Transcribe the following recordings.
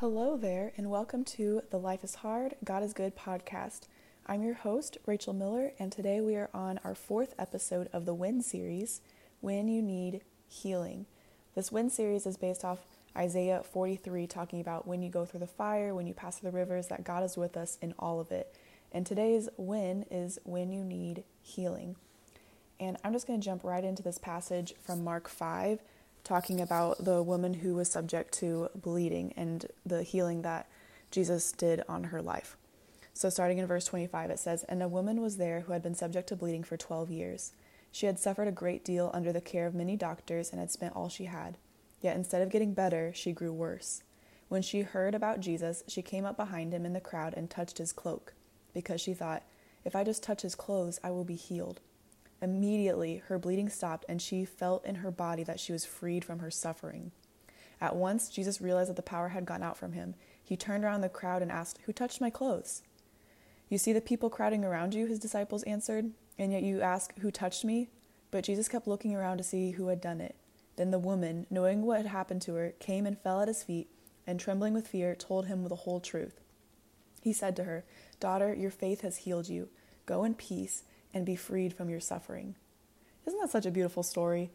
Hello there, and welcome to the Life is Hard, God is Good podcast. I'm your host, Rachel Miller, and today we are on our fourth episode of the Win series When You Need Healing. This Win series is based off Isaiah 43, talking about when you go through the fire, when you pass through the rivers, that God is with us in all of it. And today's win is when you need healing. And I'm just going to jump right into this passage from Mark 5 talking about the woman who was subject to bleeding and the healing that Jesus did on her life. So, starting in verse 25, it says, And a woman was there who had been subject to bleeding for 12 years. She had suffered a great deal under the care of many doctors and had spent all she had. Yet instead of getting better, she grew worse. When she heard about Jesus, she came up behind him in the crowd and touched his cloak, because she thought, If I just touch his clothes, I will be healed. Immediately, her bleeding stopped, and she felt in her body that she was freed from her suffering. At once, Jesus realized that the power had gone out from him. He turned around the crowd and asked, Who touched my clothes? You see the people crowding around you, his disciples answered, and yet you ask, Who touched me? But Jesus kept looking around to see who had done it. Then the woman, knowing what had happened to her, came and fell at his feet, and trembling with fear, told him the whole truth. He said to her, Daughter, your faith has healed you. Go in peace and be freed from your suffering. Isn't that such a beautiful story?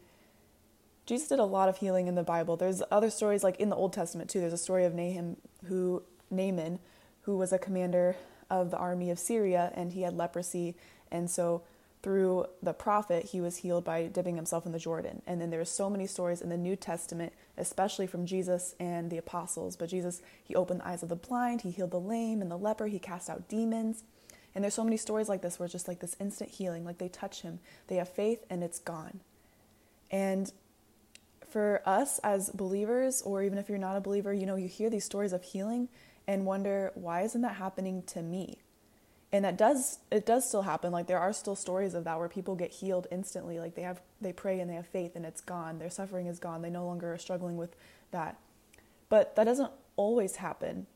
Jesus did a lot of healing in the Bible. There's other stories like in the Old Testament too. There's a story of Nahum who Naaman, who was a commander of the army of Syria and he had leprosy and so through the prophet he was healed by dipping himself in the Jordan. And then there's so many stories in the New Testament, especially from Jesus and the apostles. But Jesus, he opened the eyes of the blind, he healed the lame and the leper, he cast out demons. And there's so many stories like this where it's just like this instant healing, like they touch him, they have faith, and it's gone. And for us as believers, or even if you're not a believer, you know, you hear these stories of healing and wonder, why isn't that happening to me? And that does it does still happen. Like there are still stories of that where people get healed instantly. Like they have they pray and they have faith and it's gone. Their suffering is gone. They no longer are struggling with that. But that doesn't always happen.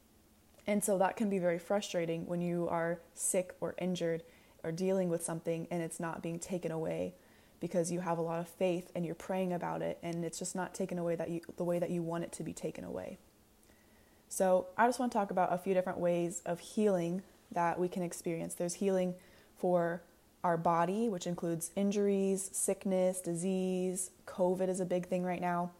And so that can be very frustrating when you are sick or injured or dealing with something and it's not being taken away because you have a lot of faith and you're praying about it and it's just not taken away that you the way that you want it to be taken away. So, I just want to talk about a few different ways of healing that we can experience. There's healing for our body, which includes injuries, sickness, disease, COVID is a big thing right now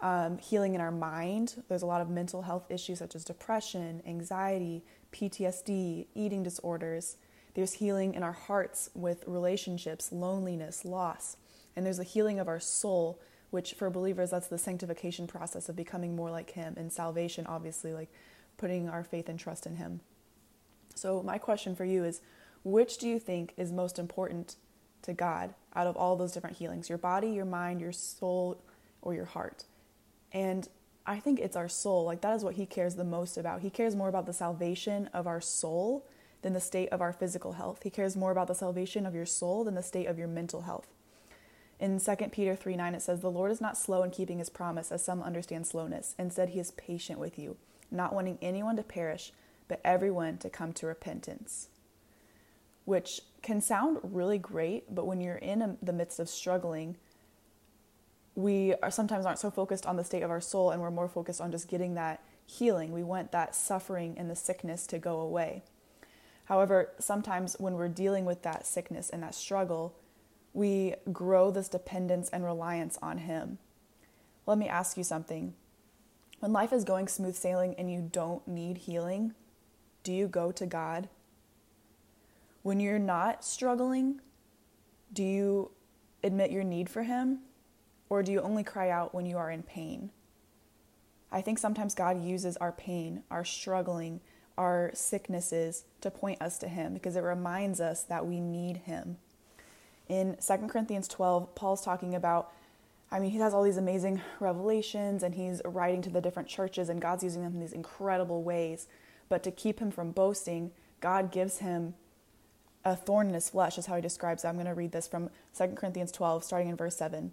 um, healing in our mind. There's a lot of mental health issues such as depression, anxiety, PTSD, eating disorders. There's healing in our hearts with relationships, loneliness, loss. And there's a healing of our soul, which for believers, that's the sanctification process of becoming more like Him. And salvation, obviously, like putting our faith and trust in Him. So, my question for you is which do you think is most important to God out of all those different healings? Your body, your mind, your soul, or your heart? And I think it's our soul. Like, that is what he cares the most about. He cares more about the salvation of our soul than the state of our physical health. He cares more about the salvation of your soul than the state of your mental health. In 2 Peter 3 9, it says, The Lord is not slow in keeping his promise, as some understand slowness. Instead, he is patient with you, not wanting anyone to perish, but everyone to come to repentance. Which can sound really great, but when you're in the midst of struggling, we are sometimes aren't so focused on the state of our soul and we're more focused on just getting that healing. We want that suffering and the sickness to go away. However, sometimes when we're dealing with that sickness and that struggle, we grow this dependence and reliance on Him. Let me ask you something. When life is going smooth sailing and you don't need healing, do you go to God? When you're not struggling, do you admit your need for Him? Or do you only cry out when you are in pain? I think sometimes God uses our pain, our struggling, our sicknesses to point us to Him because it reminds us that we need Him. In 2 Corinthians 12, Paul's talking about, I mean, he has all these amazing revelations and he's writing to the different churches, and God's using them in these incredible ways. But to keep him from boasting, God gives him a thorn in his flesh, is how he describes it. I'm going to read this from 2 Corinthians 12, starting in verse 7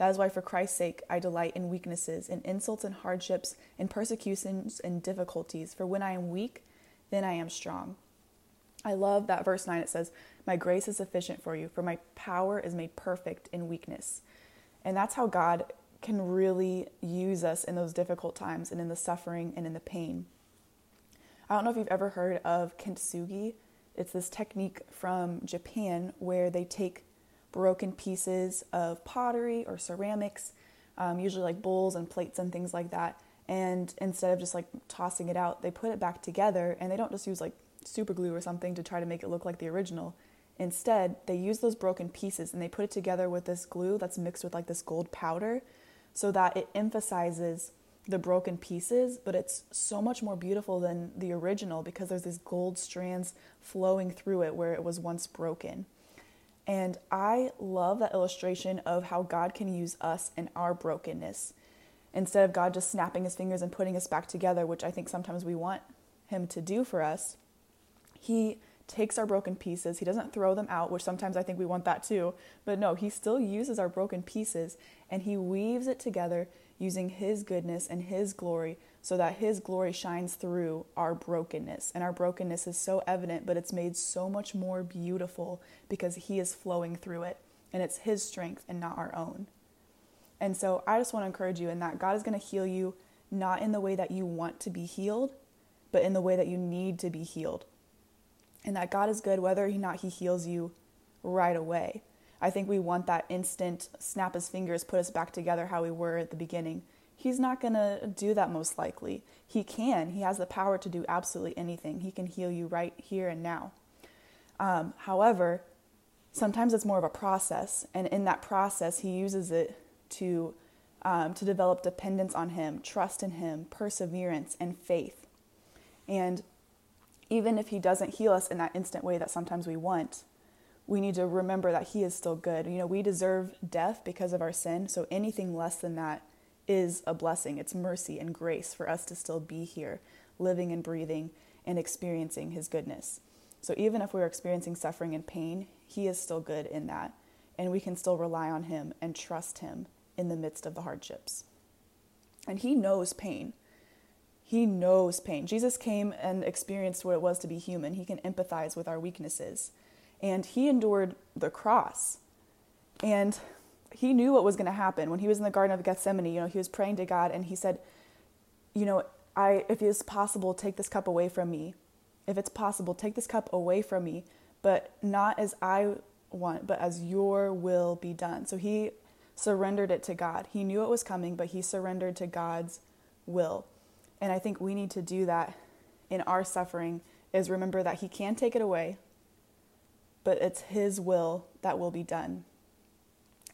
That is why, for Christ's sake, I delight in weaknesses, in insults and hardships, in persecutions and difficulties. For when I am weak, then I am strong. I love that verse 9. It says, My grace is sufficient for you, for my power is made perfect in weakness. And that's how God can really use us in those difficult times and in the suffering and in the pain. I don't know if you've ever heard of kintsugi. It's this technique from Japan where they take broken pieces of pottery or ceramics, um, usually like bowls and plates and things like that. And instead of just like tossing it out, they put it back together and they don't just use like super glue or something to try to make it look like the original. Instead, they use those broken pieces and they put it together with this glue that's mixed with like this gold powder so that it emphasizes the broken pieces, but it's so much more beautiful than the original because there's these gold strands flowing through it where it was once broken. And I love that illustration of how God can use us in our brokenness. Instead of God just snapping his fingers and putting us back together, which I think sometimes we want him to do for us, he takes our broken pieces. He doesn't throw them out, which sometimes I think we want that too. But no, he still uses our broken pieces and he weaves it together using his goodness and his glory so that his glory shines through our brokenness. And our brokenness is so evident, but it's made so much more beautiful because he is flowing through it. And it's his strength and not our own. And so I just want to encourage you in that God is going to heal you not in the way that you want to be healed, but in the way that you need to be healed and that God is good whether or not He heals you right away. I think we want that instant snap his fingers, put us back together how we were at the beginning. He's not going to do that most likely. He can. He has the power to do absolutely anything. He can heal you right here and now. Um, however, sometimes it's more of a process, and in that process, he uses it to um, to develop dependence on him, trust in him, perseverance, and faith. And even if He doesn't heal us in that instant way that sometimes we want, we need to remember that He is still good. You know, we deserve death because of our sin, so anything less than that is a blessing. It's mercy and grace for us to still be here, living and breathing and experiencing His goodness. So even if we're experiencing suffering and pain, He is still good in that, and we can still rely on Him and trust Him in the midst of the hardships. And He knows pain. He knows pain. Jesus came and experienced what it was to be human. He can empathize with our weaknesses. And he endured the cross. And he knew what was going to happen. When he was in the Garden of Gethsemane, you know, he was praying to God and he said, You know, I, if it's possible, take this cup away from me. If it's possible, take this cup away from me, but not as I want, but as your will be done. So he surrendered it to God. He knew it was coming, but he surrendered to God's will. And I think we need to do that in our suffering is remember that he can take it away, but it's his will that will be done.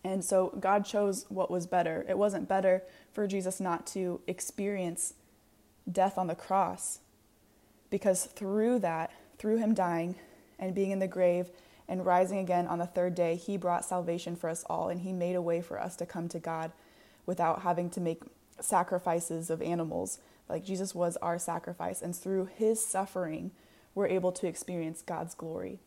And so God chose what was better. It wasn't better for Jesus not to experience death on the cross because through that, through him dying and being in the grave and rising again on the third day, he brought salvation for us all and he made a way for us to come to God without having to make sacrifices of animals like Jesus was our sacrifice, and through his suffering, we're able to experience God's glory.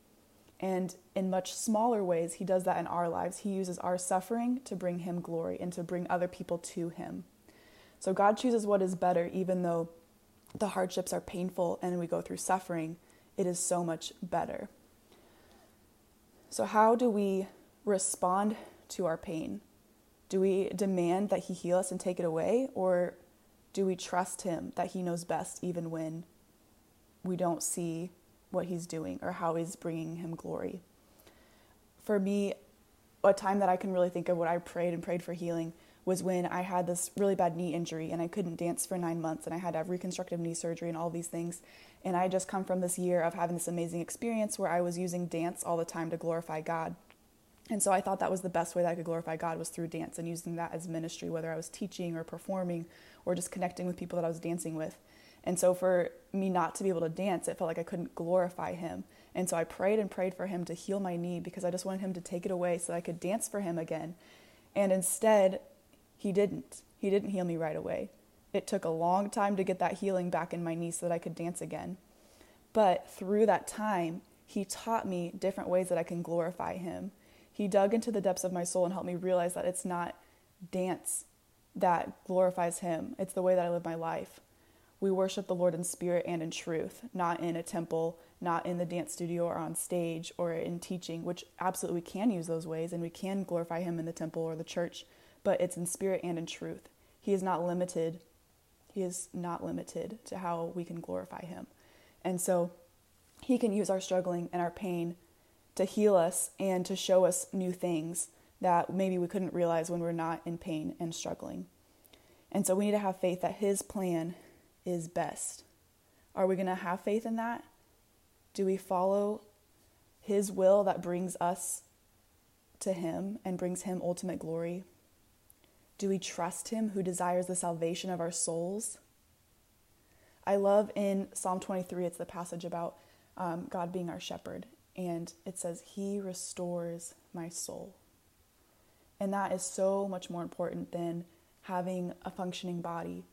And in much smaller ways, he does that in our lives. He uses our suffering to bring him glory and to bring other people to him. So God chooses what is better, even though the hardships are painful and we go through suffering, it is so much better. So, how do we respond to our pain? Do we demand that He heal us and take it away, or do we trust him that he knows best even when we don't see what he's doing or how he's bringing him glory? For me, a time that I can really think of what I prayed and prayed for healing was when I had this really bad knee injury and I couldn't dance for nine months and I had to have reconstructive knee surgery and all these things. And I just come from this year of having this amazing experience where I was using dance all the time to glorify God. And so I thought that was the best way that I could glorify God was through dance and using that as ministry, whether I was teaching or performing or just connecting with people that I was dancing with. And so for me not to be able to dance, it felt like I couldn't glorify him. And so I prayed and prayed for him to heal my knee because I just wanted him to take it away so I could dance for him again. And instead, he didn't. He didn't heal me right away. It took a long time to get that healing back in my knee so that I could dance again. But through that time, He taught me different ways that I can glorify Him. He dug into the depths of my soul and helped me realize that it's not dance that glorifies Him, it's the way that I live my life. We worship the Lord in spirit and in truth, not in a temple, not in the dance studio or on stage or in teaching, which absolutely we can use those ways and we can glorify Him in the temple or the church, but it's in spirit and in truth. He is not limited. He is not limited to how we can glorify Him. And so He can use our struggling and our pain to heal us and to show us new things that maybe we couldn't realize when we're not in pain and struggling. And so we need to have faith that His plan is best. Are we going to have faith in that? Do we follow His will that brings us to Him and brings Him ultimate glory? Do we trust Him who desires the salvation of our souls? I love in Psalm 23, it's the passage about um, God being our shepherd. And it says, He restores my soul. And that is so much more important than having a functioning body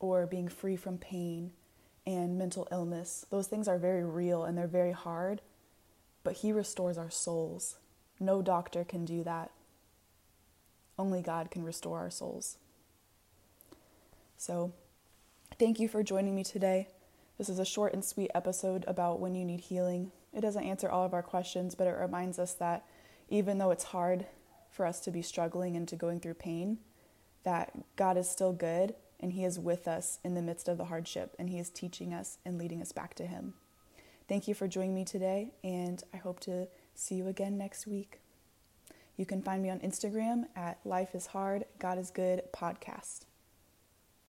or being free from pain and mental illness. Those things are very real and they're very hard, but He restores our souls. No doctor can do that. Only God can restore our souls. So, thank you for joining me today. This is a short and sweet episode about when you need healing. It doesn't answer all of our questions, but it reminds us that even though it's hard for us to be struggling and to going through pain, that God is still good and He is with us in the midst of the hardship and He is teaching us and leading us back to Him. Thank you for joining me today, and I hope to see you again next week. You can find me on Instagram at Life is Hard, God is Good podcast.